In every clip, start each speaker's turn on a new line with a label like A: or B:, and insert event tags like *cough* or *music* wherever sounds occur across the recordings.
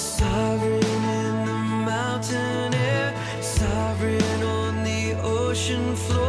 A: Sovereign in the mountain air Sovereign on the ocean floor.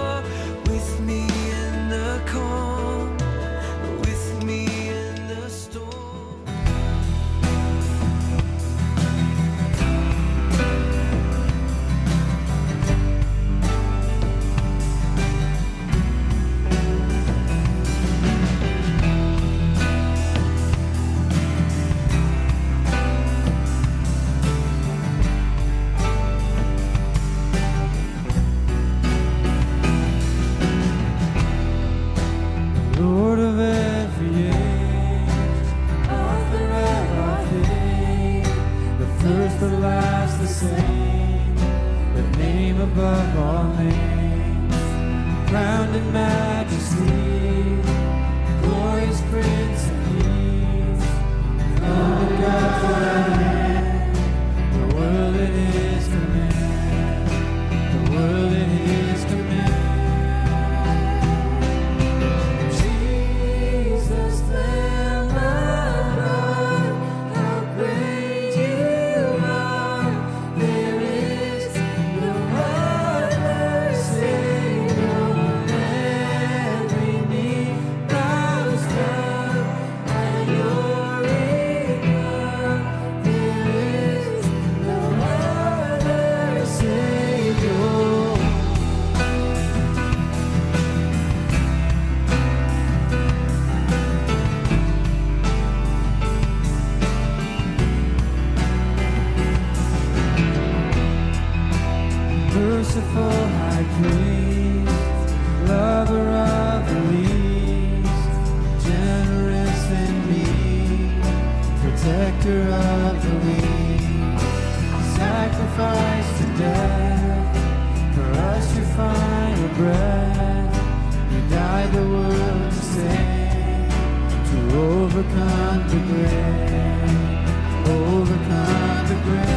B: overcome the grave, overcome the grave.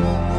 B: Falling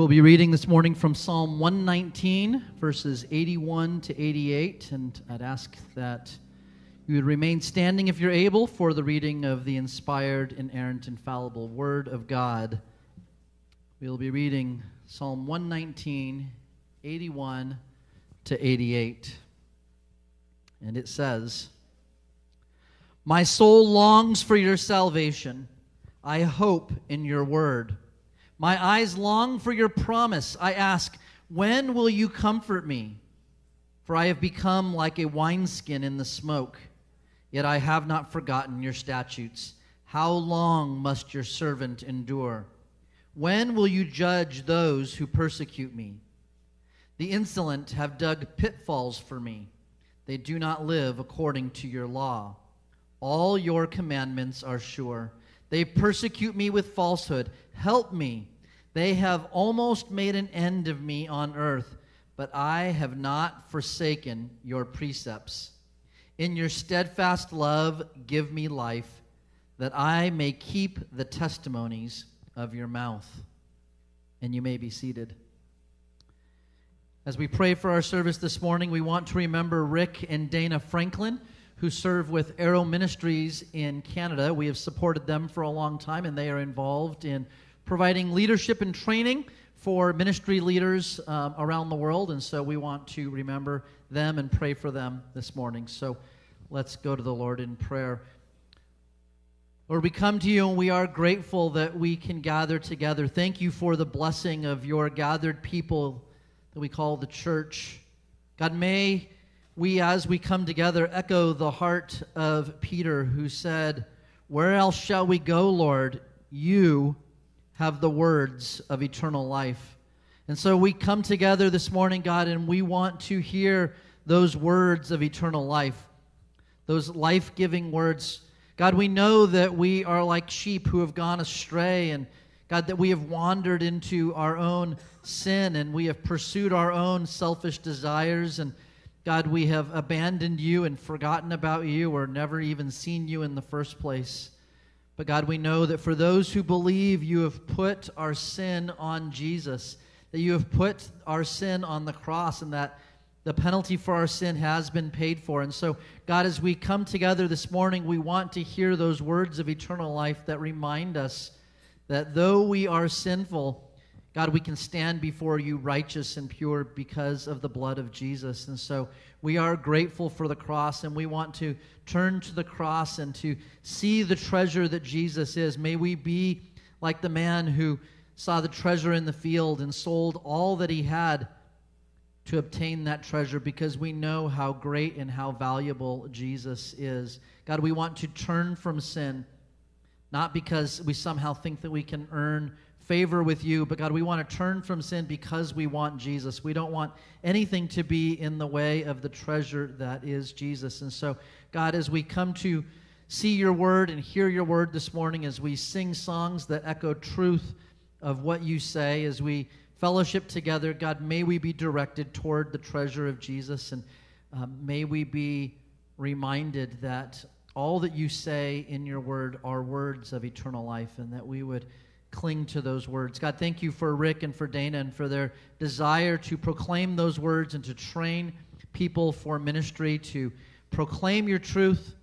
C: will be reading this morning from Psalm 119, verses 81 to 88, and I'd ask that you would remain standing if you're able for the reading of the inspired, inerrant, infallible Word of God. We'll be reading Psalm 119, 81 to 88. And it says, My soul longs for your salvation. I hope in your word. My eyes long for your promise. I ask, when will you comfort me? For I have become like a wineskin in the smoke, yet I have not forgotten your statutes. How long must your servant endure? When will you judge those who persecute me? The insolent have dug pitfalls for me. They do not live according to your law. All your commandments are sure. They persecute me with falsehood. Help me. They have almost made an end of me on earth, but I have not forsaken your precepts. In your steadfast love, give me life, that I may keep the testimonies of your mouth. And you may be seated. As we pray for our service this morning, we want to remember Rick and Dana Franklin, who serve with Arrow Ministries in Canada. We have supported them for a long time, and they are involved in providing leadership and training for ministry leaders um, around the world. And so we want to remember them and pray for them this morning. So let's go to the Lord in prayer. Lord, we come to you and we are grateful that we can gather together. Thank you for the blessing of your gathered people that we call the church. God, may we, as we come together, echo the heart of Peter, who said, Where else shall we go, Lord? You have the words of eternal life. And so we come together this morning, God, and we want to hear those words of eternal life, those life giving words. God, we know that we are like sheep who have gone astray, and God, that we have wandered into our own sin and we have pursued our own selfish desires. And God, we have abandoned you and forgotten about you or never even seen you in the first place. But God, we know that for those who believe, you have put our sin on Jesus, that you have put our sin on the cross, and that the penalty for our sin has been paid for. And so, God, as we come together this morning, we want to hear those words of eternal life that remind us that though we are sinful, God, we can stand before you righteous and pure because of the blood of Jesus. And so we are grateful for the cross and we want to turn to the cross and to see the treasure that Jesus is. May we be like the man who saw the treasure in the field and sold all that he had to obtain that treasure because we know how great and how valuable Jesus is. God, we want to turn from sin, not because we somehow think that we can earn favor with you. But God, we want to turn from sin because we want Jesus. We don't want anything to be in the way of the treasure that is Jesus. And so, God, as we come to see your word and hear your word this morning, as we sing songs that echo truth of what you say, as we fellowship together, God, may we be directed toward the treasure of Jesus. And um, may we be reminded that all that you say in your word are words of eternal life and that we would cling to those words. God, thank you for Rick and for Dana and for their desire to proclaim those words and to train people for ministry, to proclaim your truth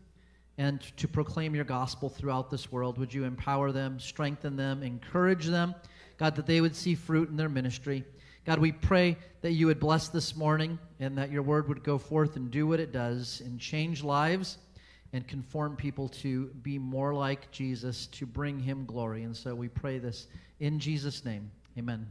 C: and to proclaim your gospel throughout this world. Would you empower them, strengthen them, encourage them, God, that they would see fruit in their ministry. God, we pray that you would bless this morning and that your word would go forth and do what it does and change lives and conform people to be more like Jesus, to bring him glory. And so we pray this in Jesus' name. Amen.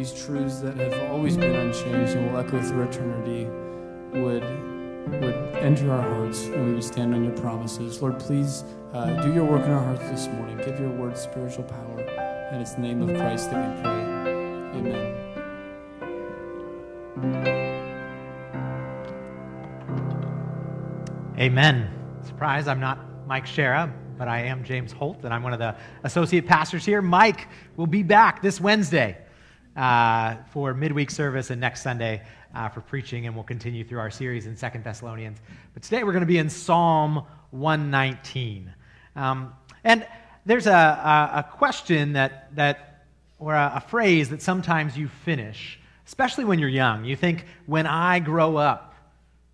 B: These truths that have always been unchanged and will echo through eternity would, would enter our hearts and we would stand on your promises. Lord, please uh, do your work in our hearts this morning. Give your word spiritual power. And it's the name of Christ that we pray. Amen.
D: Amen. Surprise, I'm not Mike Shera, but I am James Holt, and I'm one of the associate pastors here. Mike will be back this Wednesday uh, for midweek service and next Sunday uh, for preaching, and we'll continue through our series in Second Thessalonians. But today we're going to be in Psalm 119. Um, and there's a, a, a, question that, that or a, a phrase that sometimes you finish, especially when you're young. You think, when I grow up,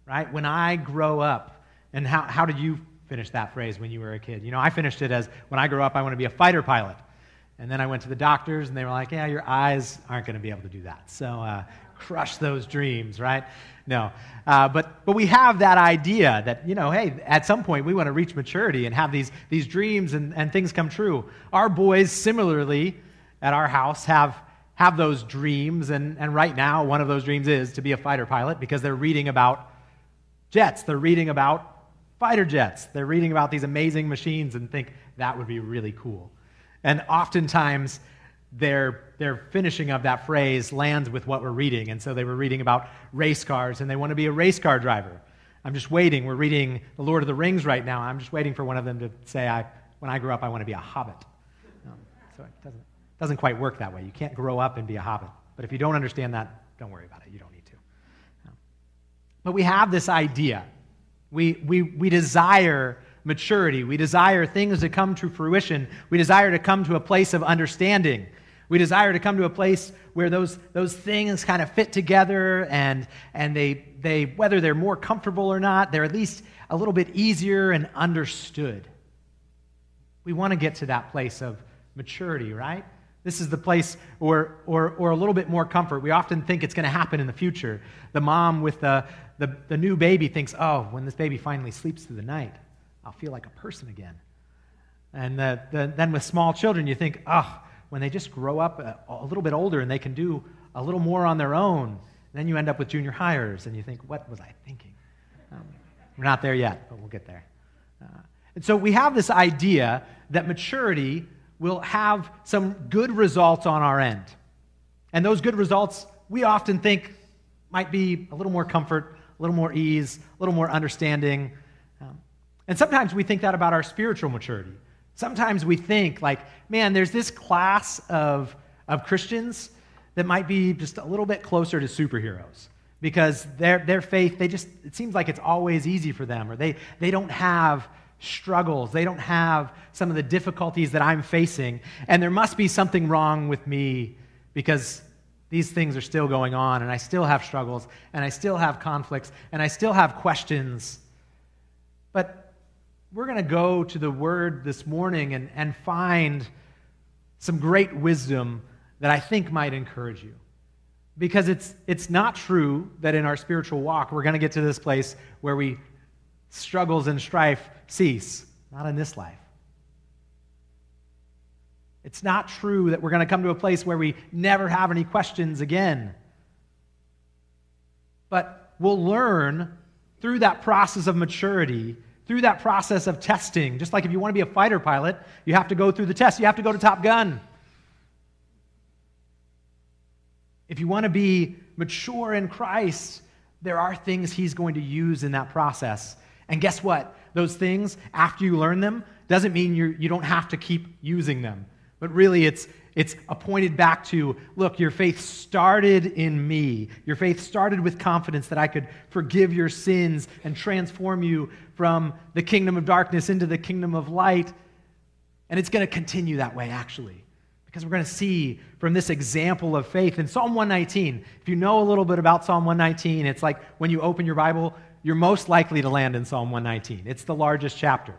D: right? When I grow up. And how, how did you finish that phrase when you were a kid? You know, I finished it as when I grow up, I want to be a fighter pilot. And then I went to the doctors, and they were like, yeah, your eyes aren't going to be able to do that. So uh, crush those dreams, right? No. Uh, but, but we have that idea that, you know, hey, at some point we want to reach maturity and have these, these dreams and, and things come true. Our boys, similarly, at our house, have, have those dreams. And, and right now, one of those dreams is to be a fighter pilot because they're reading about jets. They're reading about fighter jets. They're reading about these amazing machines and think that would be really cool. And oftentimes, their, their finishing of that phrase lands with what we're reading. And so they were reading about race cars and they want to be a race car driver. I'm just waiting. We're reading The Lord of the Rings right now. I'm just waiting for one of them to say, I, when I grow up, I want to be a hobbit. Um, so it doesn't, doesn't quite work that way. You can't grow up and be a hobbit. But if you don't understand that, don't worry about it. You don't need to. Um, but we have this idea we, we, we desire maturity. We desire things to come to fruition. We desire to come to a place of understanding. We desire to come to a place where those, those things kind of fit together and, and they, they, whether they're more comfortable or not, they're at least a little bit easier and understood. We want to get to that place of maturity, right? This is the place, or, or, or a little bit more comfort. We often think it's going to happen in the future. The mom with the, the, the new baby thinks, oh, when this baby finally sleeps through the night, I'll feel like a person again. And the, the, then with small children, you think, oh, when they just grow up a, a, little bit older and they can do a little more on their own, then you end up with junior hires and you think, what was I thinking? Um, we're not there yet, but we'll get there. Uh, and so we have this idea that maturity will have some good results on our end. And those good results, we often think, might be a little more comfort, a little more ease, a little more understanding. And sometimes we think that about our spiritual maturity. Sometimes we think, like, man, there's this class of, of Christians that might be just a little bit closer to superheroes because their, their faith, they just, it seems like it's always easy for them, or they, they don't have struggles. They don't have some of the difficulties that I'm facing. And there must be something wrong with me because these things are still going on, and I still have struggles, and I still have conflicts, and I still have questions. But we're going to go to the Word this morning and, and find some great wisdom that I think might encourage you. Because it's, it's not true that in our spiritual walk we're going to get to this place where we struggles and strife cease. Not in this life. It's not true that we're going to come to a place where we never have any questions again. But we'll learn through that process of maturity, through that process of testing. Just like if you want to be a fighter pilot, you have to go through the test, you have to go to Top Gun. If you want to be mature in Christ, there are things He's going to use in that process. And guess what? Those things, after you learn them, doesn't mean you you don't have to keep using them. But really, it's, it's appointed back to look, your faith started in me. Your faith started with confidence that I could forgive your sins and transform you from the kingdom of darkness into the kingdom of light. And it's going to continue that way, actually, because we're going to see from this example of faith in Psalm 119. If you know a little bit about Psalm 119, it's like when you open your Bible, you're most likely to land in Psalm 119. It's the largest chapter.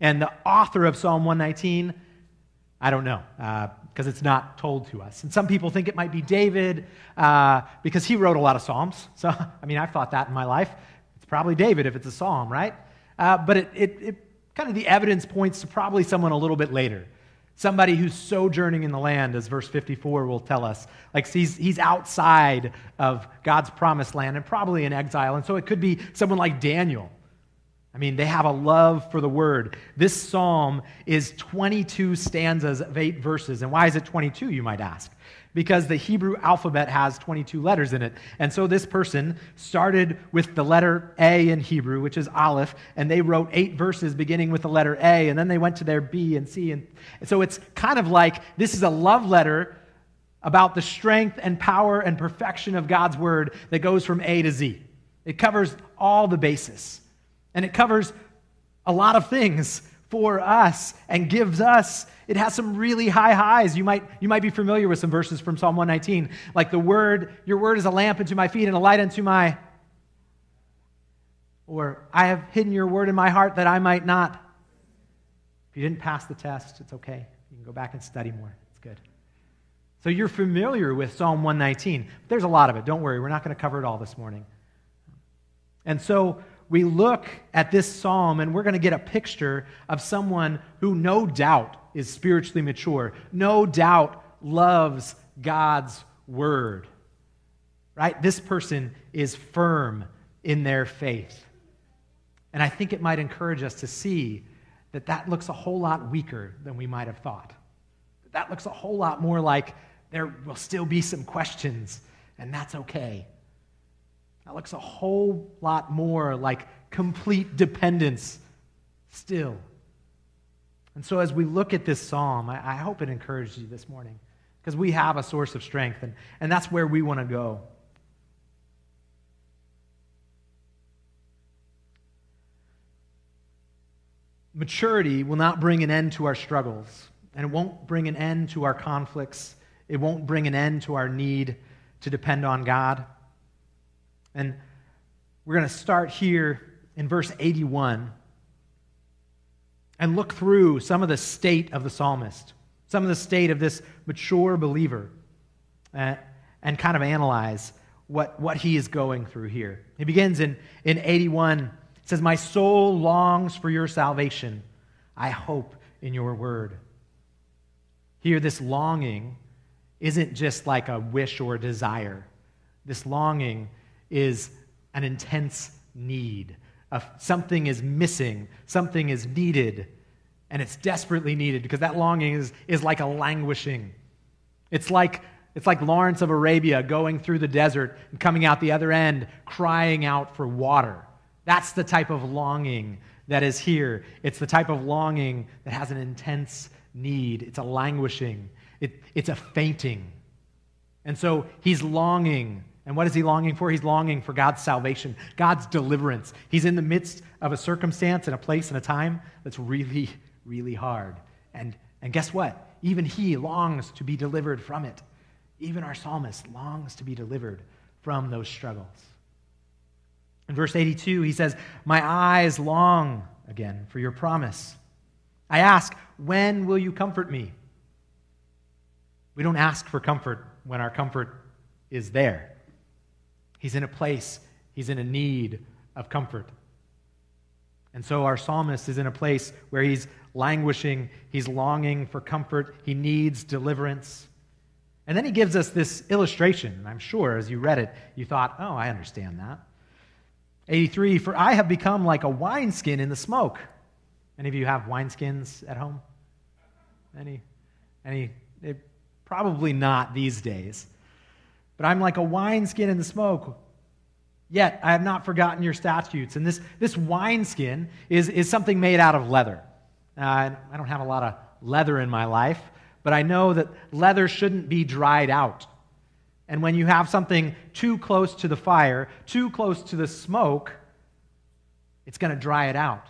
D: And the author of Psalm 119 I don't know, because uh, it's not told to us. And some people think it might be David uh, because he wrote a lot of Psalms. *laughs* So, I mean, I've thought that in my life. It's probably David if it's a psalm, right? Uh, but it, it, it, kind of the evidence points to probably someone a little bit later Somebody who's sojourning in the land, as verse 54 will tell us. Like he's, he's outside of God's promised land and probably in exile. And so it could be someone like Daniel. I mean, they have a love for the word. This psalm is 22 stanzas of eight verses. And why is it 22, you might ask? because the Hebrew alphabet has 22 letters in it. And so this person started with the letter A in Hebrew, which is Aleph, and they wrote eight verses beginning with the letter A, and then they went to their B and C. And so it's kind of like this is a love letter about the strength and power and perfection of God's word that goes from A to Z. It covers all the bases, and it covers a lot of things for us and gives us it has some really high highs. You might you might be familiar with some verses from psalm 119 like the word your word is a lamp unto my feet and a light unto my or i have hidden your word in my heart that i might not if you didn't pass the test it's okay. You can go back and study more. It's good. So you're familiar with psalm 119 there's a lot of it. Don't worry. We're not going to cover it all this morning. And so we look at this psalm and we're going to get a picture of someone who no doubt is spiritually mature, no doubt loves God's word. Right? This person is firm in their faith. And I think it might encourage us to see that that looks a whole lot weaker than we might have thought. That looks a whole lot more like there will still be some questions, and that's okay. That looks a whole lot more like complete dependence still. And so, as we look at this psalm, I, hope it encourages you this morning because we have a source of strength, and, and that's where we want to go. Maturity will not bring an end to our struggles, and it won't bring an end to our conflicts. It won't bring an end to our need to depend on God. And we're going to start here in verse 81 and look through some of the state of the psalmist, some of the state of this mature believer, uh, and kind of analyze what, what he is going through here. He begins in, in 81. It says, My soul longs for your salvation. I hope in your word. Here, this longing isn't just like a wish or a desire. This longing is an intense need. something is missing, something is needed, and it's desperately needed because that longing is, is like a languishing. It's like, it's like Lawrence of Arabia going through the desert and coming out the other end crying out for water. That's the type of longing that is here. It's the type of longing that has an intense need. It's a languishing, it, it's a fainting. And so he's longing and what is he longing for? He's longing for God's salvation, God's deliverance. He's in the midst of a circumstance and a place and a time that's really, really hard. And, and guess what? Even he longs to be delivered from it. Even our psalmist longs to be delivered from those struggles. In verse 82, he says, My eyes long again for your promise. I ask, when will you comfort me? We don't ask for comfort when our comfort is there. He's in a place, he's in a need of comfort. And so our psalmist is in a place where he's languishing, he's longing for comfort, he needs deliverance. And then he gives us this illustration. And I'm sure as you read it, you thought, oh, I understand that. 83, for I have become like a wineskin in the smoke. Any of you have wineskins at home? Any? Any? It, probably not these days. But I'm like a wineskin in the smoke. Yet I have not forgotten your statutes. And this, this wineskin is, is something made out of leather. Uh, I don't have a lot of leather in my life, but I know that leather shouldn't be dried out. And when you have something too close to the fire, too close to the smoke, it's going to dry it out.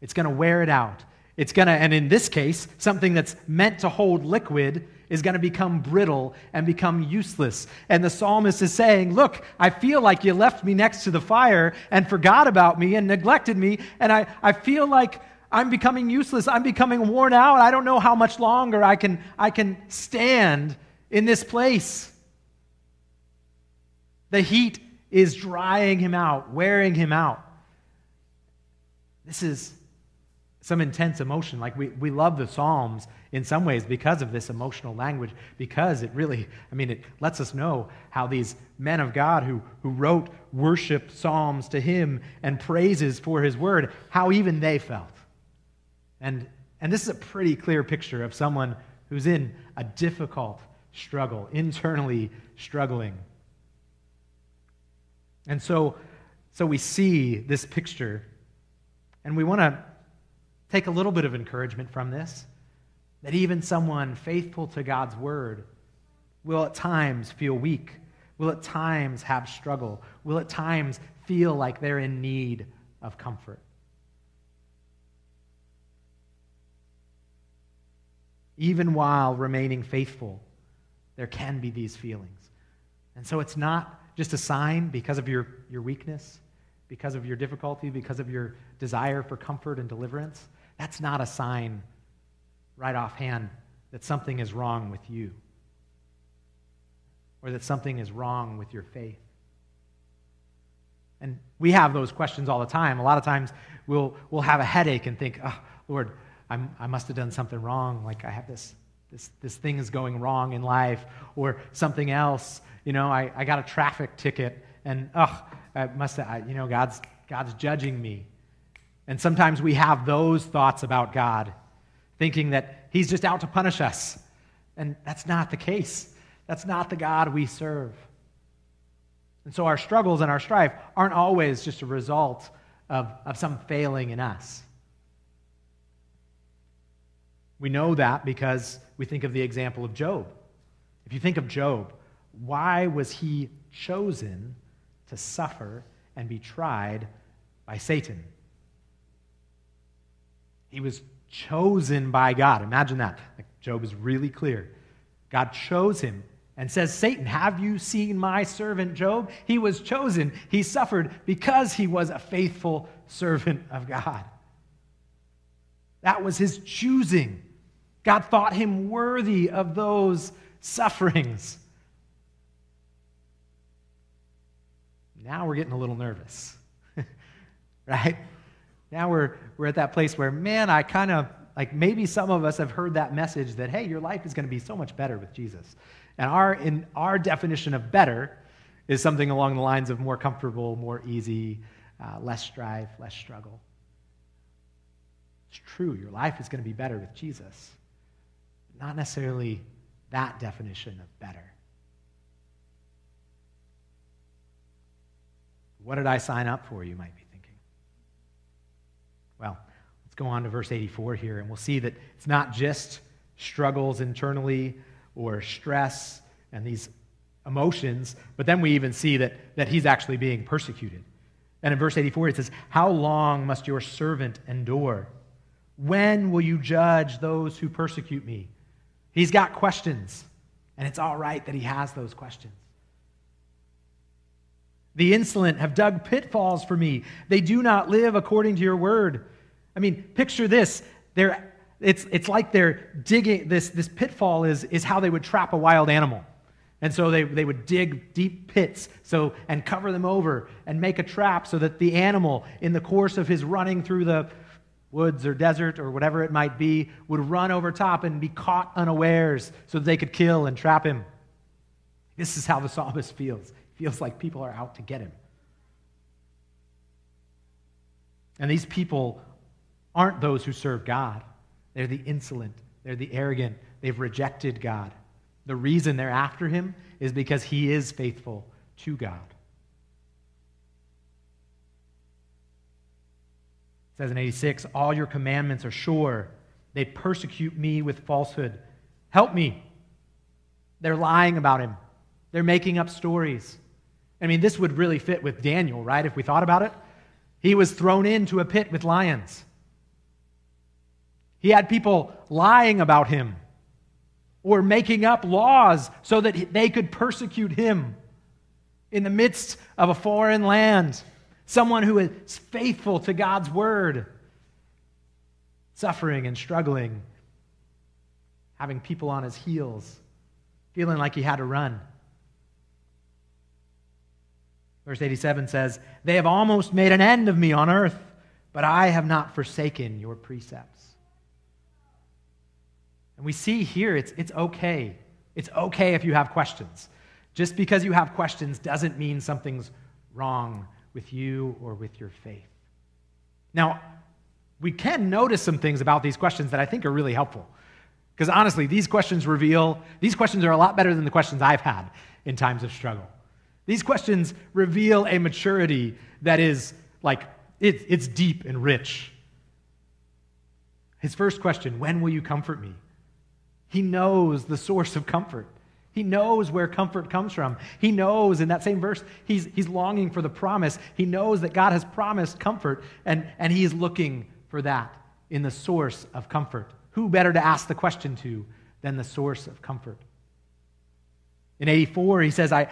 D: It's going to wear it out. It's going to, and in this case, something that's meant to hold liquid is going to become brittle and become useless. And the psalmist is saying, Look, I feel like you left me next to the fire and forgot about me and neglected me. And I, I feel like I'm becoming useless. I'm becoming worn out. I don't know how much longer I can, I can stand in this place. The heat is drying him out, wearing him out. This is, some intense emotion. Like we, we love the Psalms in some ways because of this emotional language, because it really, I mean, it lets us know how these men of God who, who wrote worship psalms to him and praises for his word, how even they felt. And, and this is a pretty clear picture of someone who's in a difficult struggle, internally struggling. And so, so we see this picture, and we want to take a little bit of encouragement from this that even someone faithful to God's word will at times feel weak, will at times have struggle, will at times feel like they're in need of comfort. Even while remaining faithful, there can be these feelings. And so it's not just a sign because of your, your weakness, because of your difficulty, because of your desire for comfort and deliverance. That's not a sign right offhand that something is wrong with you or that something is wrong with your faith. And we have those questions all the time. A lot of times we'll, we'll have a headache and think, oh, Lord, I'm, I must have done something wrong. Like I have this, this, this thing is going wrong in life or something else. You know, I, I got a traffic ticket and, oh, I must have, I, you know, God's, God's judging me. And sometimes we have those thoughts about God, thinking that He's just out to punish us. And that's not the case. That's not the God we serve. And so our struggles and our strife aren't always just a result of, of some failing in us. We know that because we think of the example of Job. If you think of Job, why was he chosen to suffer and be tried by Satan? He was chosen by God. Imagine that. Like Job is really clear. God chose him and says, Satan, have you seen my servant Job? He was chosen. He suffered because he was a faithful servant of God. That was his choosing. God thought him worthy of those sufferings. Now we're getting a little nervous, *laughs* right? Now we're, we're at that place where, man, I kind of, like maybe some of us have heard that message that, hey, your life is going to be so much better with Jesus. And our, in our definition of better is something along the lines of more comfortable, more easy, uh, less strife, less struggle. It's true, your life is going to be better with Jesus. but Not necessarily that definition of better. What did I sign up for, you might be well, let's go on to verse 84 here, and we'll see that it's not just struggles internally or stress and these emotions, but then we even see that, that he's actually being persecuted. And in verse 84, it says, How long must your servant endure? When will you judge those who persecute me? He's got questions, and it's all right that he has those questions. The insolent have dug pitfalls for me. They do not live according to your word. I mean, picture this. They're, it's, it's like they're digging, this, this pitfall is, is how they would trap a wild animal. And so they, they would dig deep pits so, and cover them over and make a trap so that the animal, in the course of his running through the woods or desert or whatever it might be, would run over top and be caught unawares so that they could kill and trap him. This is how the psalmist feels feels like people are out to get him. And these people aren't those who serve God. They're the insolent, they're the arrogant, they've rejected God. The reason they're after him is because he is faithful to God. It says in 86 All your commandments are sure. They persecute me with falsehood. Help me. They're lying about him, they're making up stories. I mean, this would really fit with Daniel, right? If we thought about it. He was thrown into a pit with lions. He had people lying about him or making up laws so that they could persecute him in the midst of a foreign land. Someone who is faithful to God's word, suffering and struggling, having people on his heels, feeling like he had to run. Verse 87 says, They have almost made an end of me on earth, but I have not forsaken your precepts. And we see here it's, it's okay. It's okay if you have questions. Just because you have questions doesn't mean something's wrong with you or with your faith. Now, we can notice some things about these questions that I think are really helpful. Because honestly, these questions reveal, these questions are a lot better than the questions I've had in times of struggle. These questions reveal a maturity that is like, it, it's deep and rich. His first question, when will you comfort me? He knows the source of comfort. He knows where comfort comes from. He knows in that same verse, he's, he's longing for the promise. He knows that God has promised comfort, and, and he is looking for that in the source of comfort. Who better to ask the question to than the source of comfort? In 84, he says, I,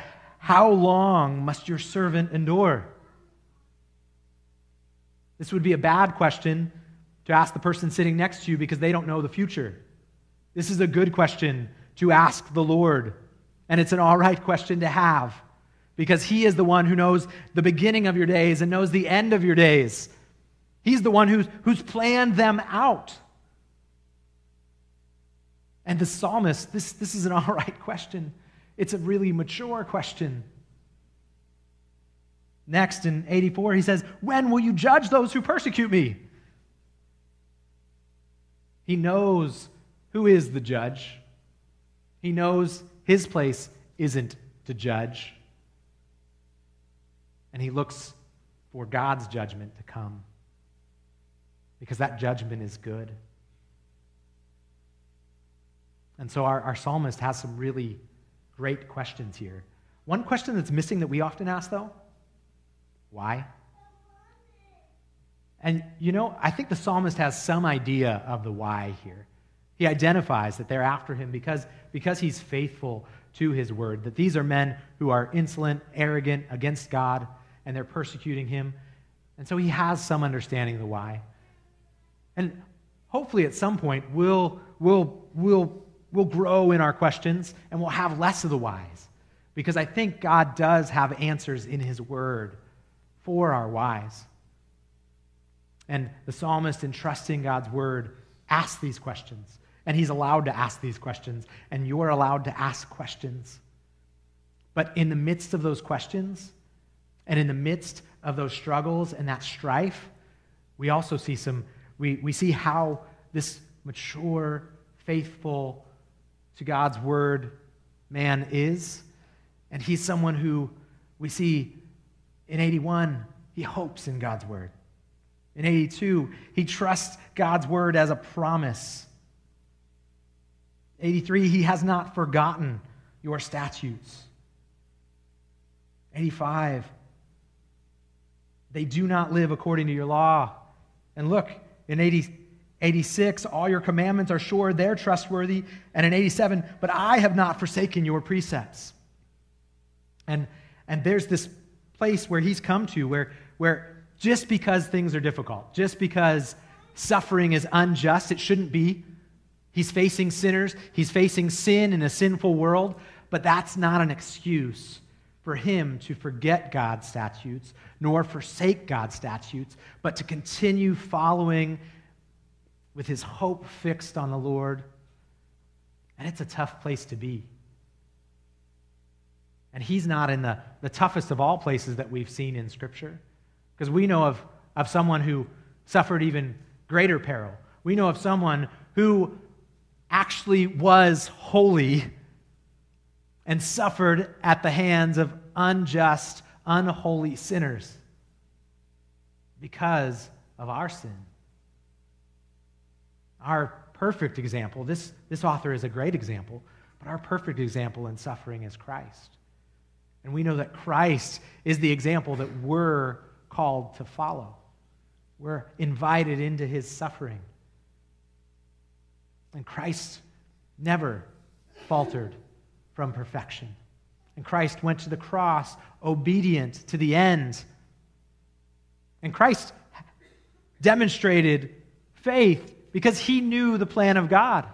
D: How long must your servant endure? This would be a bad question to ask the person sitting next to you because they don't know the future. This is a good question to ask the Lord, and it's an all right question to have because He is the one who knows the beginning of your days and knows the end of your days. He's the one who's, who's planned them out. And the psalmist, this, this is an all right *laughs* question. It's a really mature question. Next, in 84, he says, When will you judge those who persecute me? He knows who is the judge. He knows his place isn't to judge. And he looks for God's judgment to come because that judgment is good. And so our, our psalmist has some really great questions here. One question that's missing that we often ask, though why? And you know, I think the psalmist has some idea of the why here. He identifies that they're after him because, because he's faithful to his word, that these are men who are insolent, arrogant against God, and they're persecuting him. And so he has some understanding of the why. And hopefully at some point we'll, we'll, we'll, we'll grow in our questions and we'll have less of the whys. Because I think God does have answers in his word for our whys. And the psalmist, in trusting God's word, asks these questions. And he's allowed to ask these questions, and you're allowed to ask questions. But in the midst of those questions, and in the midst of those struggles and that strife, we also see some, we, we see how this mature, faithful to God's word man is. And he's someone who we see in 81, he hopes in God's word. In 82, he trusts God's word as a promise. 83, he has not forgotten your statutes. 85, they do not live according to your law. And look, in 80, 86, all your commandments are sure, they're trustworthy. And in 87, but I have not forsaken your precepts. And, and there's this place where he's come to where, where just because things are difficult, just because suffering is unjust, it shouldn't be, He's facing sinners, he's facing sin in a sinful world, but that's not an excuse for him to forget God's statutes, nor forsake God's statutes, but to continue following with his hope fixed on the Lord. And it's a tough place to be. And he's not in the, the toughest of all places that we've seen in Scripture. Because we know of, of someone who suffered even greater peril. We know of someone who actually was holy and suffered at the hands of unjust, unholy sinners because of our sin. Our perfect example, this, this author is a great example, but our perfect example in suffering is Christ. And we know that Christ is the example that we're called to follow. We're invited into his suffering. And Christ never faltered from perfection. And Christ went to the cross obedient to the end. And Christ demonstrated faith because he knew the plan of God.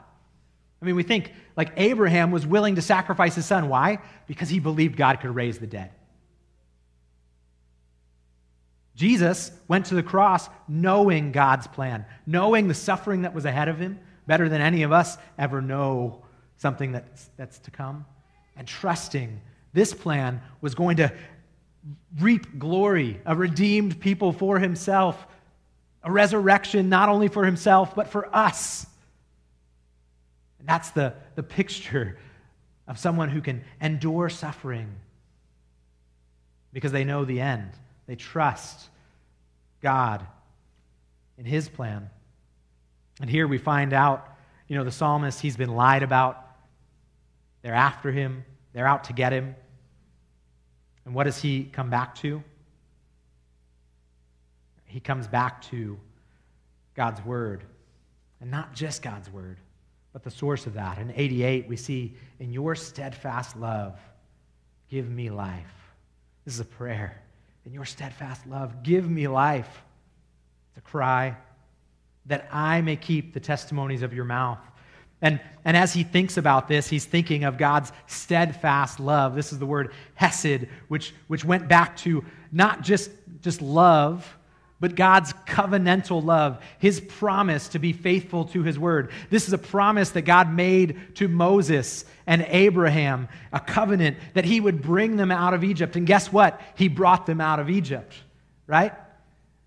D: I mean, we think like Abraham was willing to sacrifice his son. Why? Because he believed God could raise the dead. Jesus went to the cross knowing God's plan, knowing the suffering that was ahead of him, better than any of us ever know something that's, that's to come, and trusting this plan was going to reap glory, a redeemed people for himself, a resurrection not only for himself, but for us. And that's the, the picture of someone who can endure suffering because they know the end. They trust God in his plan. And here we find out, you know, the psalmist, he's been lied about. They're after him, they're out to get him. And what does he come back to? He comes back to God's word. And not just God's word, but the source of that. In 88, we see, In your steadfast love, give me life. This is a prayer. In your steadfast love, give me life. It's a cry that I may keep the testimonies of your mouth. And, and as he thinks about this, he's thinking of God's steadfast love. This is the word hesed, which, which went back to not just, just love, but God's covenantal love, his promise to be faithful to his word. This is a promise that God made to Moses and Abraham, a covenant that he would bring them out of Egypt. And guess what? He brought them out of Egypt, right?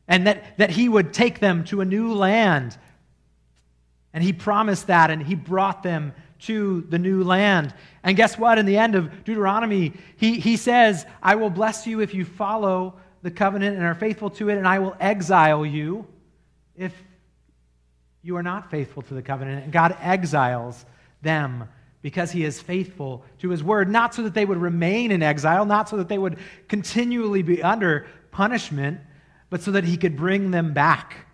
D: And that, that he would take them to a new land. And he promised that, and he brought them to the new land. And guess what? In the end of Deuteronomy, he, he says, I will bless you if you follow the covenant and are faithful to it, and I will exile you if you are not faithful to the covenant. And God exiles them because he is faithful to his word, not so that they would remain in exile, not so that they would continually be under punishment, but so that he could bring them back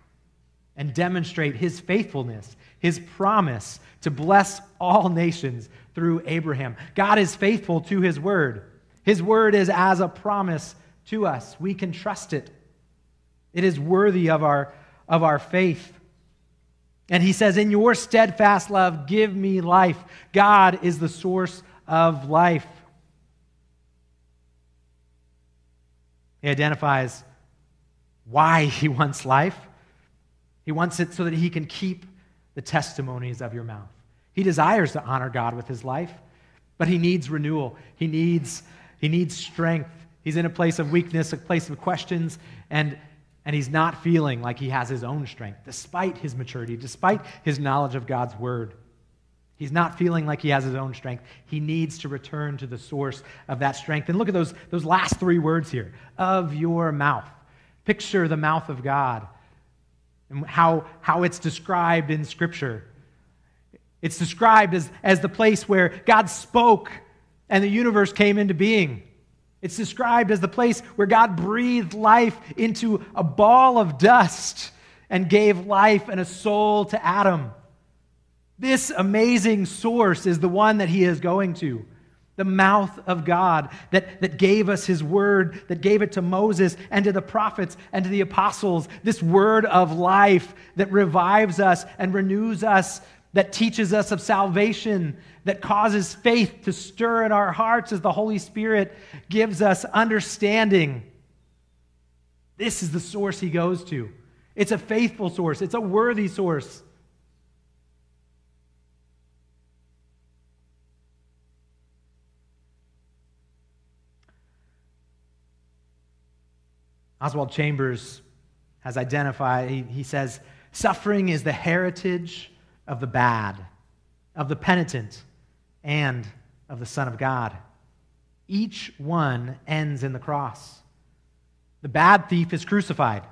D: and demonstrate his faithfulness, his promise to bless all nations through Abraham. God is faithful to his word. His word is as a promise to us. We can trust it. It is worthy of our, of our faith. And he says, In your steadfast love, give me life. God is the source of life. He identifies why he *laughs* wants life. He wants it so that he can keep the testimonies of your mouth. He desires to honor God with his life, but he needs renewal. He needs, he needs strength. He's in a place of weakness, a place of questions, and, and he's not feeling like he has his own strength, despite his maturity, despite his knowledge of God's word. He's not feeling like he has his own strength. He needs to return to the source of that strength. And look at those, those last three words here of your mouth. Picture the mouth of God and how, how it's described in Scripture. It's described as, as the place where God spoke and the universe came into being. It's described as the place where God breathed life into a ball of dust and gave life and a soul to Adam. This amazing source is the one that he is going to. The mouth of God that, that gave us his word, that gave it to Moses and to the prophets and to the apostles. This word of life that revives us and renews us that teaches us of salvation, that causes faith to stir in our hearts as the Holy Spirit gives us understanding. This is the source he goes to. It's a faithful source, it's a worthy source. Oswald Chambers has identified, he, he says, suffering is the heritage of the bad, of the penitent, and of the Son of God. Each one ends in the cross. The bad thief is crucified.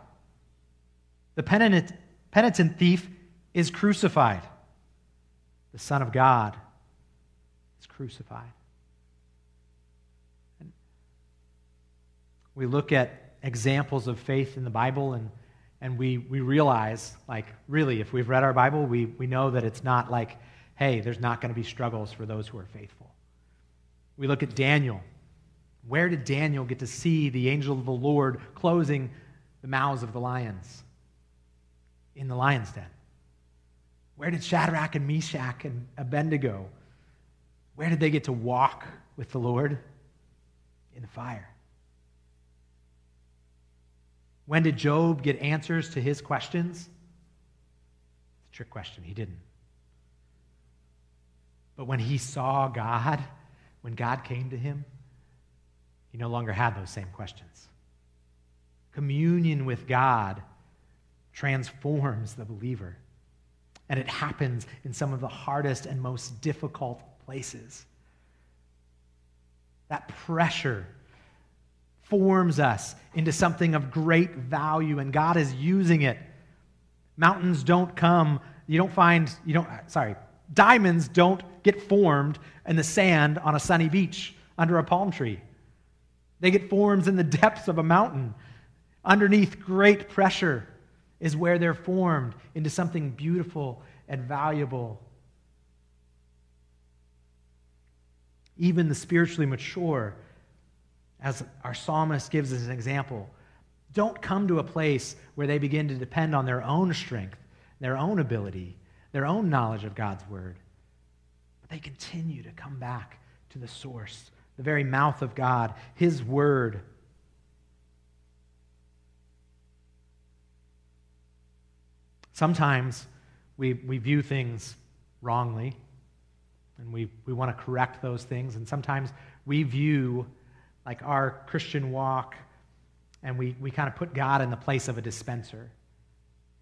D: The penitent, penitent thief is crucified. The Son of God is crucified. And we look at examples of faith in the Bible and and we, we realize, like, really, if we've read our Bible, we, we know that it's not like, hey, there's not going to be struggles for those who are faithful. We look at Daniel. Where did Daniel get to see the angel of the Lord closing the mouths of the lions? In the lion's den. Where did Shadrach and Meshach and Abednego, where did they get to walk with the Lord? In the fire. When did Job get answers to his questions? It's a trick question. He didn't. But when he saw God, when God came to him, he no longer had those same questions. Communion with God transforms the believer. And it happens in some of the hardest and most difficult places. That pressure forms us into something of great value, and God is using it. Mountains don't come, you don't find, you don't, sorry, diamonds don't get formed in the sand on a sunny beach under a palm tree. They get formed in the depths of a mountain. Underneath great pressure is where they're formed into something beautiful and valuable. Even the spiritually mature, as our psalmist gives as an example, don't come to a place where they begin to depend on their own strength, their own ability, their own knowledge of God's word. But they continue to come back to the source, the very mouth of God, His word. Sometimes we, we view things wrongly, and we, we want to correct those things. And sometimes we view like our Christian walk, and we, we kind of put God in the place of a dispenser.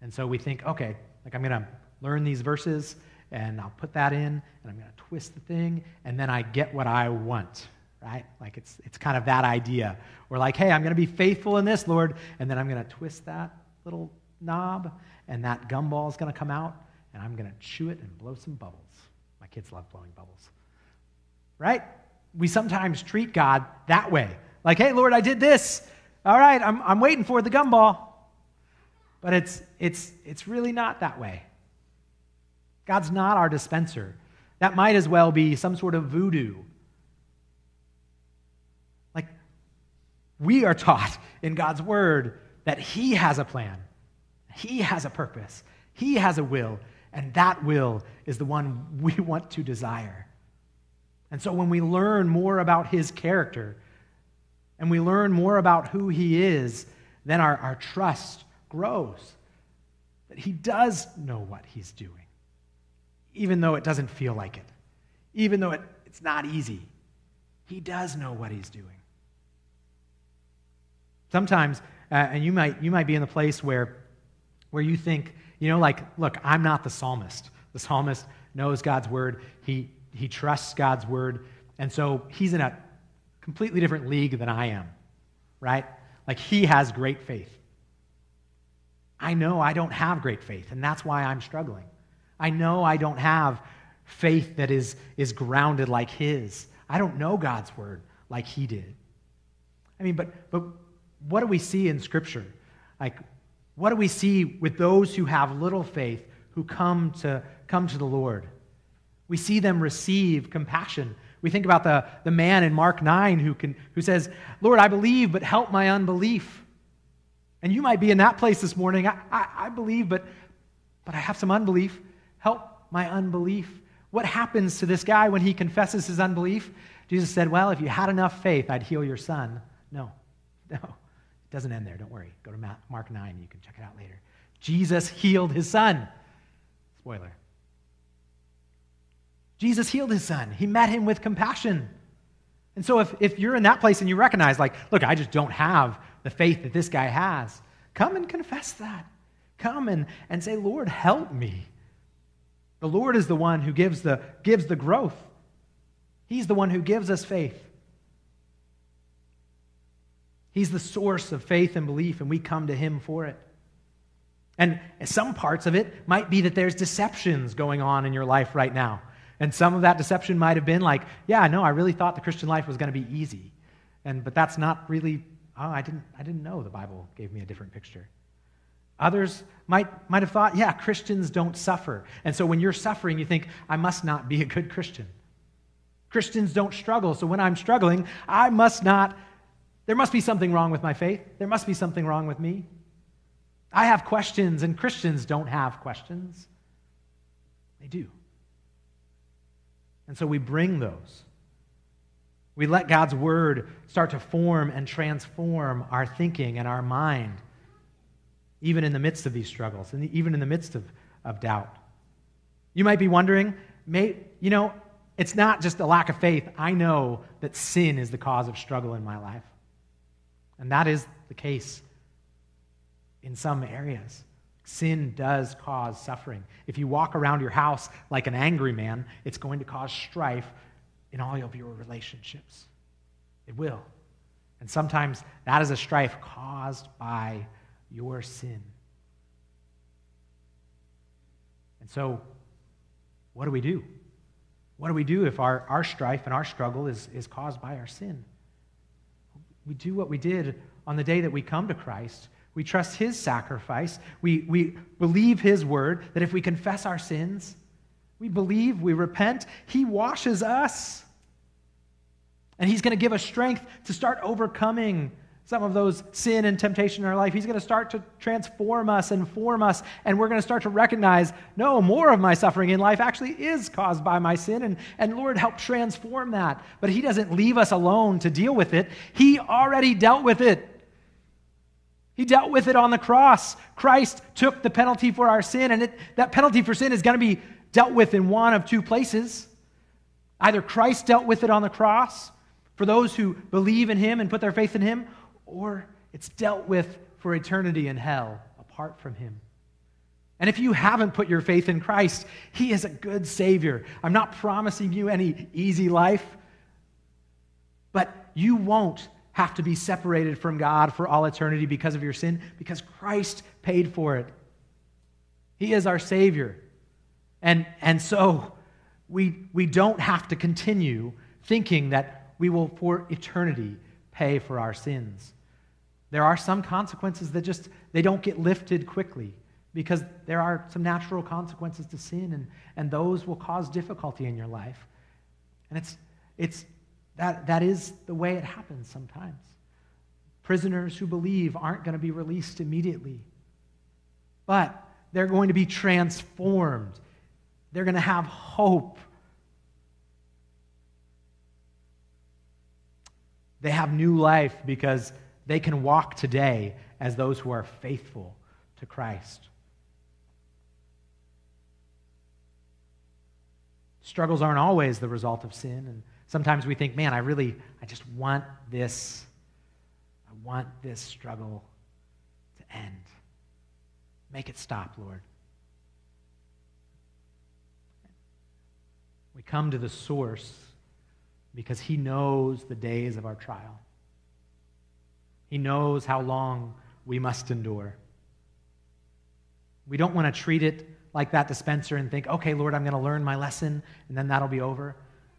D: And so we think, okay, like I'm going to learn these verses, and I'll put that in, and I'm going to twist the thing, and then I get what I want, right? Like it's, it's kind of that idea. We're like, hey, I'm going to be faithful in this, Lord, and then I'm going to twist that little knob, and that gumball is going to come out, and I'm going to chew it and blow some bubbles. My kids love blowing bubbles, right? We sometimes treat God that way. Like, hey, Lord, I did this. All right, I'm, I'm waiting for the gumball. But it's, it's, it's really not that way. God's not our dispenser. That might as well be some sort of voodoo. Like, we are taught in God's word that He has a plan, He has a purpose, He has a will, and that will is the one *laughs* we want to desire. And so when we learn more about His character and we learn more about who He is, then our, our trust grows that He does know what He's doing even though it doesn't feel like it, even though it, it's not easy. He does know what he's doing. Sometimes, uh, and you might, you might be in the place where, where you think, you know, like, look, I'm not the psalmist. The psalmist knows God's word, he, he trusts God's word, and so he's in a completely different league than I am, right? Like, he has great faith. I know I don't have great faith, and that's why I'm struggling. I know I don't have faith that is, is grounded like his. I don't know God's word like he did. I mean, but, but what do we see in Scripture? Like, what do we see with those who have little faith who come to, come to the Lord? We see them receive compassion. We think about the, the man in Mark 9 who, can, who says, Lord, I believe, but help my unbelief. And you might be in that place this morning. I, I, I believe, but, but I have some unbelief. Help my unbelief. What happens to this guy when he confesses his unbelief? Jesus said, Well, if you had enough faith, I'd heal your son. No, *laughs* no. It doesn't end there. Don't worry. Go to Mark 9. You can check it out later. Jesus healed his son. Spoiler. Jesus healed his son. He met him with compassion. And so if, if you're in that place and you recognize, like, look, I just don't have the faith that this guy has, come and confess that. Come and, and say, Lord, help me. The Lord is the one who gives the, gives the growth. He's the one who gives us faith. He's the source of faith and belief, and we come to Him for it. And some parts of it might be that there's deceptions going on in your life right now. And some of that deception might have been like, yeah, no, I really thought the Christian life was going to be easy. And, but that's not really, oh, I didn't, I didn't know the Bible gave me a different picture. Others might, might have thought, yeah, Christians don't suffer. And so when you're suffering, you think, I must not be a good Christian. Christians don't struggle. So when I'm struggling, I must not, there must be something wrong with my faith. There must be something wrong with me. I have questions, and Christians don't have questions. They do. And so we bring those. We let God's word start to form and transform our thinking and our mind even in the midst of these struggles, and even in the midst of, of doubt. You might be wondering, may, you know, it's not just a lack of faith. I know that sin is the cause of struggle in my life. And that is the case in some areas. Sin does cause suffering. If you walk around your house like an angry man, it's going to cause strife in all of your relationships. It will. And sometimes that is a strife caused by your sin. And so, what do we do? What do we do if our, our strife and our struggle is, is caused by our sin? We do what we did on the day that we come to Christ. We trust His sacrifice. We, we believe His word that if we confess our sins, we believe, we repent, He washes us. And He's going to give us strength to start overcoming some of those sin and temptation in our life. He's going to start to transform us and form us, and we're going to start to recognize no, more of my suffering in life actually is caused by my sin, and, and Lord, help transform that. But He doesn't leave us alone to deal with it, He already dealt with it. He dealt with it on the cross. Christ took the penalty for our sin, and it, that penalty for sin is going to be dealt with in one of two places. Either Christ dealt with it on the cross for those who believe in Him and put their faith in Him, or it's dealt with for eternity in hell apart from Him. And if you haven't put your faith in Christ, He is a good Savior. I'm not promising you any easy life, but you won't have to be separated from God for all eternity because of your sin, because Christ paid for it. He is our Savior. And, and so we, we don't have to continue thinking that we will for eternity pay for our sins. There are some consequences that just they don't get lifted quickly because there are some natural consequences to sin and, and those will cause difficulty in your life. And it's it's that that is the way it happens sometimes. Prisoners who believe aren't going to be released immediately. But they're going to be transformed. They're going to have hope. They have new life because they can walk today as those who are faithful to Christ. Struggles aren't always the result of sin, and sometimes we think, man, I really, I just want this, I want this struggle to end. Make it stop, Lord. We come to the source because He knows the days of our trial. He knows how long we must endure. We don't want to treat it like that dispenser and think, okay, Lord, I'm going to learn my lesson and then that'll be over.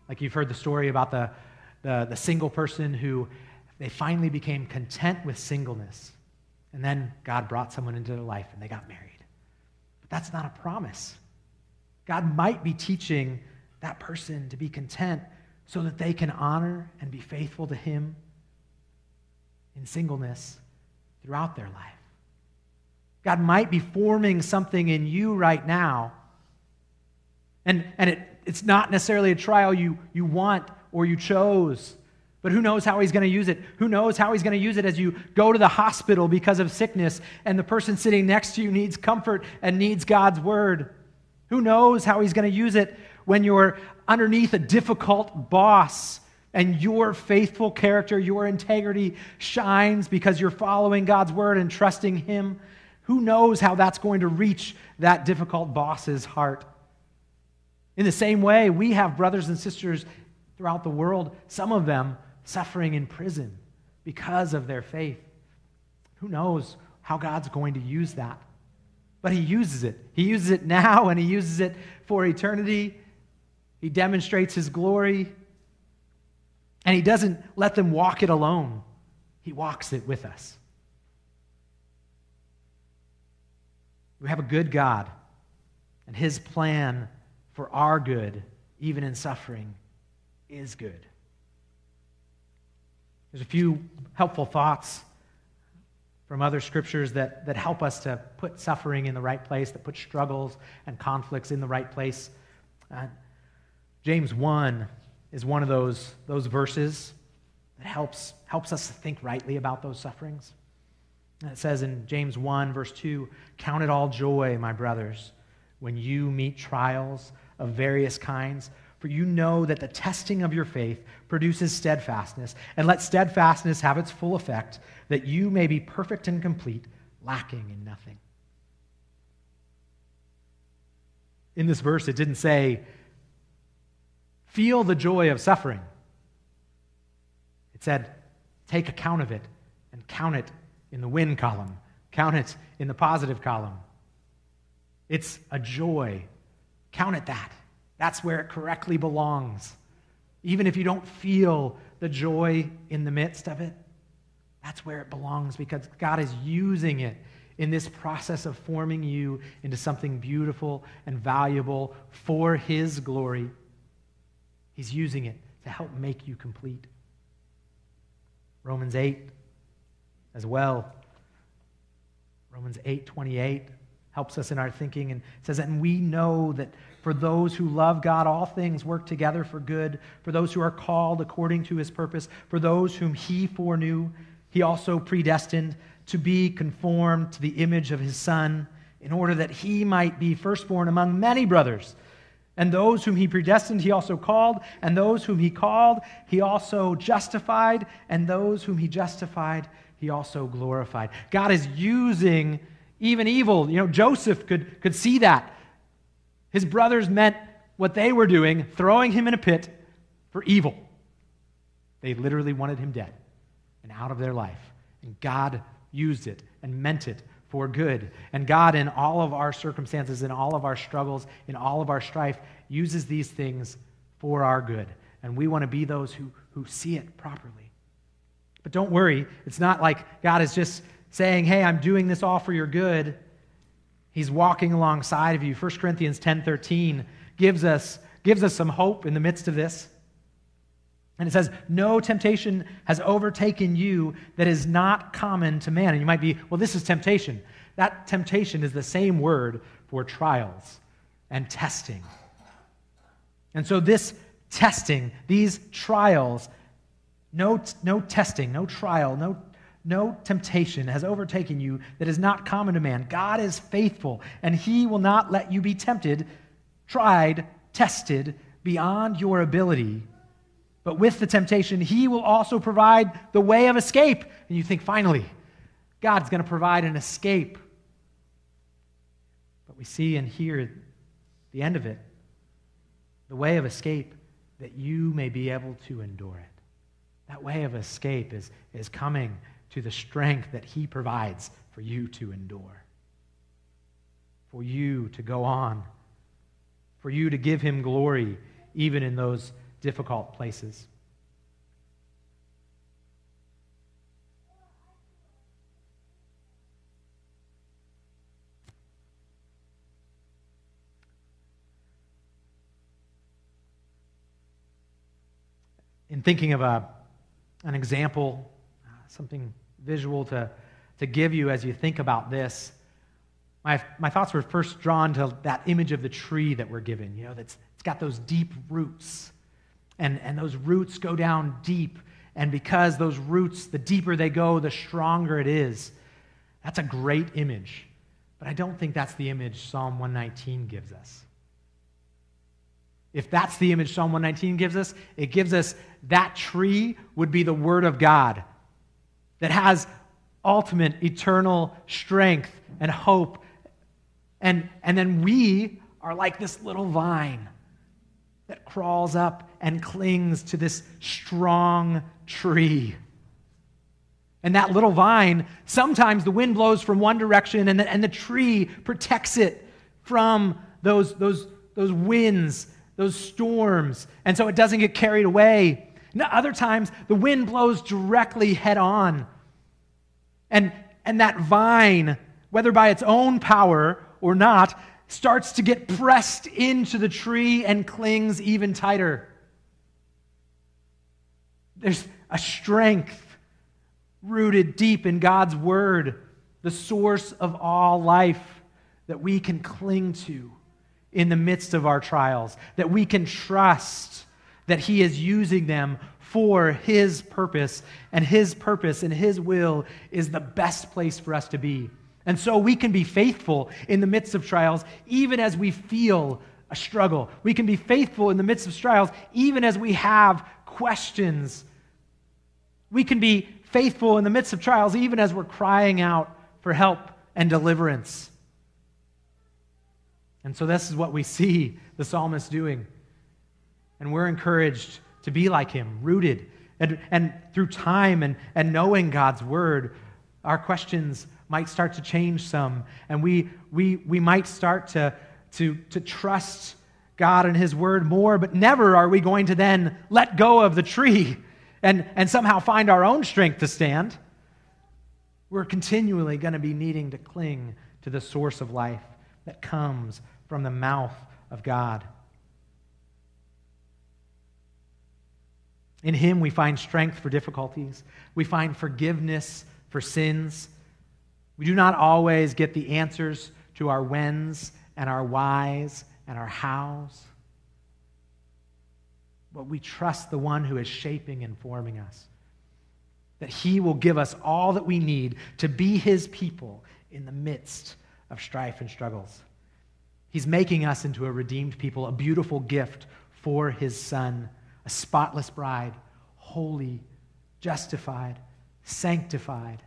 D: Like you've heard the story about the, the, the single person who they finally became content with singleness. And then God brought someone into their life and they got married. But that's not a promise. God might be teaching that person to be content so that they can honor and be faithful to Him in singleness throughout their life. God might be forming something in you right now. And, and it, it's not necessarily a trial you, you want or you chose, but who knows how he's going to use it? Who knows how he's going to use it as you go to the hospital because of sickness and the person sitting next to you needs comfort and needs God's word? Who knows how he's going to use it when you're underneath a difficult boss and your faithful character, your integrity shines because you're following God's word and trusting Him. Who knows how that's going to reach that difficult boss's heart? In the same way, we have brothers and sisters throughout the world, some of them suffering in prison because of their faith. Who knows how God's going to use that? But He uses it. He uses it *laughs* now and He uses it for eternity. He demonstrates His glory and he doesn't let them walk it alone, he walks it with us. We have a good God, and his plan for our good, even in suffering, is good. There's a few helpful thoughts from other scriptures that, that help us to put suffering in the right place, that put struggles and conflicts in the right place. Uh, James 1 is one of those, those verses that helps, helps us to think rightly about those sufferings. And It says in James 1, verse 2 Count it all joy, my brothers, when you meet trials of various kinds, for you know that the testing of your faith produces steadfastness. And let steadfastness have its full effect, that you may be perfect and complete, lacking in nothing. In this verse, it didn't say, feel the joy of suffering. It said, take account of it and count it in the win column, count it in the positive column. It's a joy. Count it that. That's where it correctly belongs. Even if you don't feel the joy in the midst of it, that's where it belongs because God is using it in this process of forming you into something beautiful and valuable for His glory. He's using it to help make you complete. Romans 8 as well. Romans 8 28 helps us in our thinking and says, And we know that for those who love God, all things work together for good, for those who are called according to his purpose, for those whom he foreknew, he also predestined to be conformed to the image of his Son, in order that he might be firstborn among many brothers. And those whom he predestined, he also called. And those whom he called, he also justified. And those whom he justified, he also glorified. God is using even evil. You know, Joseph could, could see that. His brothers meant what they were doing, throwing him in a pit for evil. They literally wanted him dead and out of their life. And God used it and meant it for good. And God, in all of our circumstances, in all of our struggles, in all of our strife, uses these things for our good. And we want to be those who, who see it properly. But don't worry, it's not like God is just saying, hey, I'm doing this all for your good. He's walking alongside of you. 1 Corinthians 10:13 gives us, gives us some hope in the midst of this. And it says, No temptation has overtaken you that is not common to man. And you might be, well, this is temptation. That temptation is the same word for trials and testing. And so, this testing, these trials, no, no testing, no trial, no no temptation has overtaken you that is not common to man. God is faithful, and he will not let you be tempted, tried, tested beyond your ability. But with the temptation, he will also provide the way of escape. And you think, finally, God's going to provide an escape. But we see and hear the end of it the way of escape that you may be able to endure it. That way of escape is, is coming to the strength that He provides for you to endure, for you to go on, for you to give Him glory even in those difficult places. In thinking of a, an example, uh, something visual to, to give you as you think about this. My, my thoughts were first drawn to that image of the tree that we're given, you know, that's it's got those deep roots. And, and those roots go down deep. And because those roots, the deeper they go, the stronger it is. That's a great image. But I don't think that's the image Psalm 119 gives us. If that's the image Psalm 119 gives us, it gives us that tree would be the Word of God that has ultimate eternal strength and hope. And, and then we are like this little vine that crawls up and clings to this strong tree. And that little vine, sometimes the wind blows from one direction and the, and the tree protects it from those, those, those winds, those storms. And so it doesn't get carried away. And other times, the wind blows directly head on. And, and that vine, whether by its own power or not, starts to get pressed into the tree and clings even tighter. There's a strength rooted deep in God's word, the source of all life that we can cling to in the midst of our trials, that we can trust that He is using them for His purpose, and His purpose and His will is the best place for us to be. And so we can be faithful in the midst of trials, even as we feel a struggle. We can be faithful in the midst of trials, even as we have questions. We can be faithful in the midst of trials, even as we're crying out for help and deliverance. And so, this is what we see the psalmist doing. And we're encouraged to be like him, rooted. And, and through time and, and knowing God's word, our questions might start to change some. And we, we, we might start to, to, to trust God and his word more, but never are we going to then let go of the tree and, and somehow find our own strength to stand. We're continually going to be needing to cling to the source of life that comes from the mouth of God. In Him, we find strength for difficulties, we find forgiveness for sins. We do not always get the answers to our whens and our whys and our hows, but we trust the one who is shaping and forming us. That He will give us all that we need to be His people in the midst of strife and struggles. He's making us into a redeemed people, a beautiful gift for His Son a spotless bride, holy, justified, sanctified,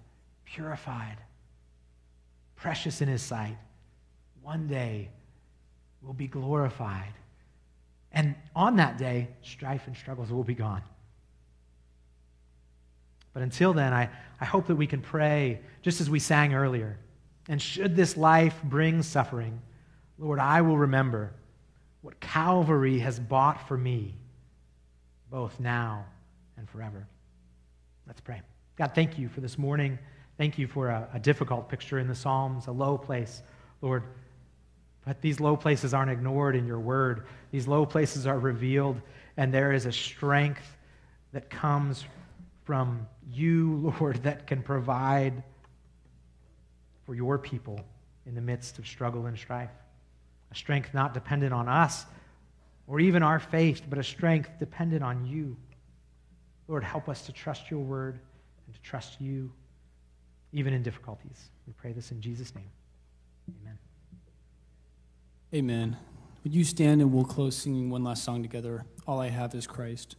D: purified, precious in his sight. One day will be glorified. And on that day, strife and struggles will be gone. But until then, I, I hope that we can pray, just as we sang earlier. And should this life bring suffering, Lord, I will remember what Calvary has bought for me both now and forever. Let's pray. God, thank you for this morning. Thank you for a, a, difficult picture in the Psalms, a low place, Lord. But these low places aren't ignored in your word. These low places are revealed, and there is a strength that comes from you, *laughs* Lord, that can provide for your people in the midst of struggle and strife. A strength not dependent on us, or even our faith, but a strength dependent on you. Lord, help us to trust your word and to trust you even in difficulties. We pray this in Jesus' name. Amen.
B: Amen. Would you stand and we'll close singing one last song together? All I have is Christ.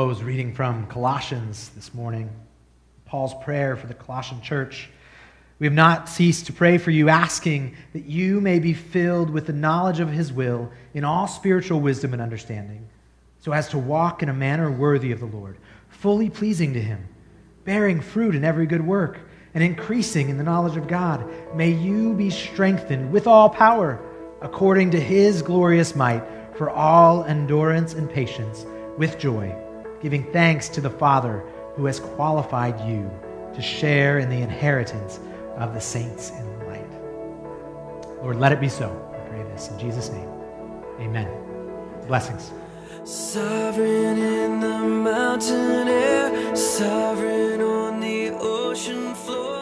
D: Close reading from Colossians this morning. Paul's prayer for the Colossian church. We have not ceased to pray for you, asking that you may be filled with the knowledge of his will in all spiritual wisdom and understanding, so as to walk in a manner worthy of the Lord, fully pleasing to him, bearing fruit in every good work, and increasing in the knowledge of God. May you be strengthened with all power, according to his glorious might, for all endurance and patience with joy giving thanks to the Father who has qualified you to share in the inheritance of the saints in light. Lord, let it be so. I pray this in Jesus' name. Amen. Blessings.
A: Sovereign in the mountain air, sovereign on the ocean floor.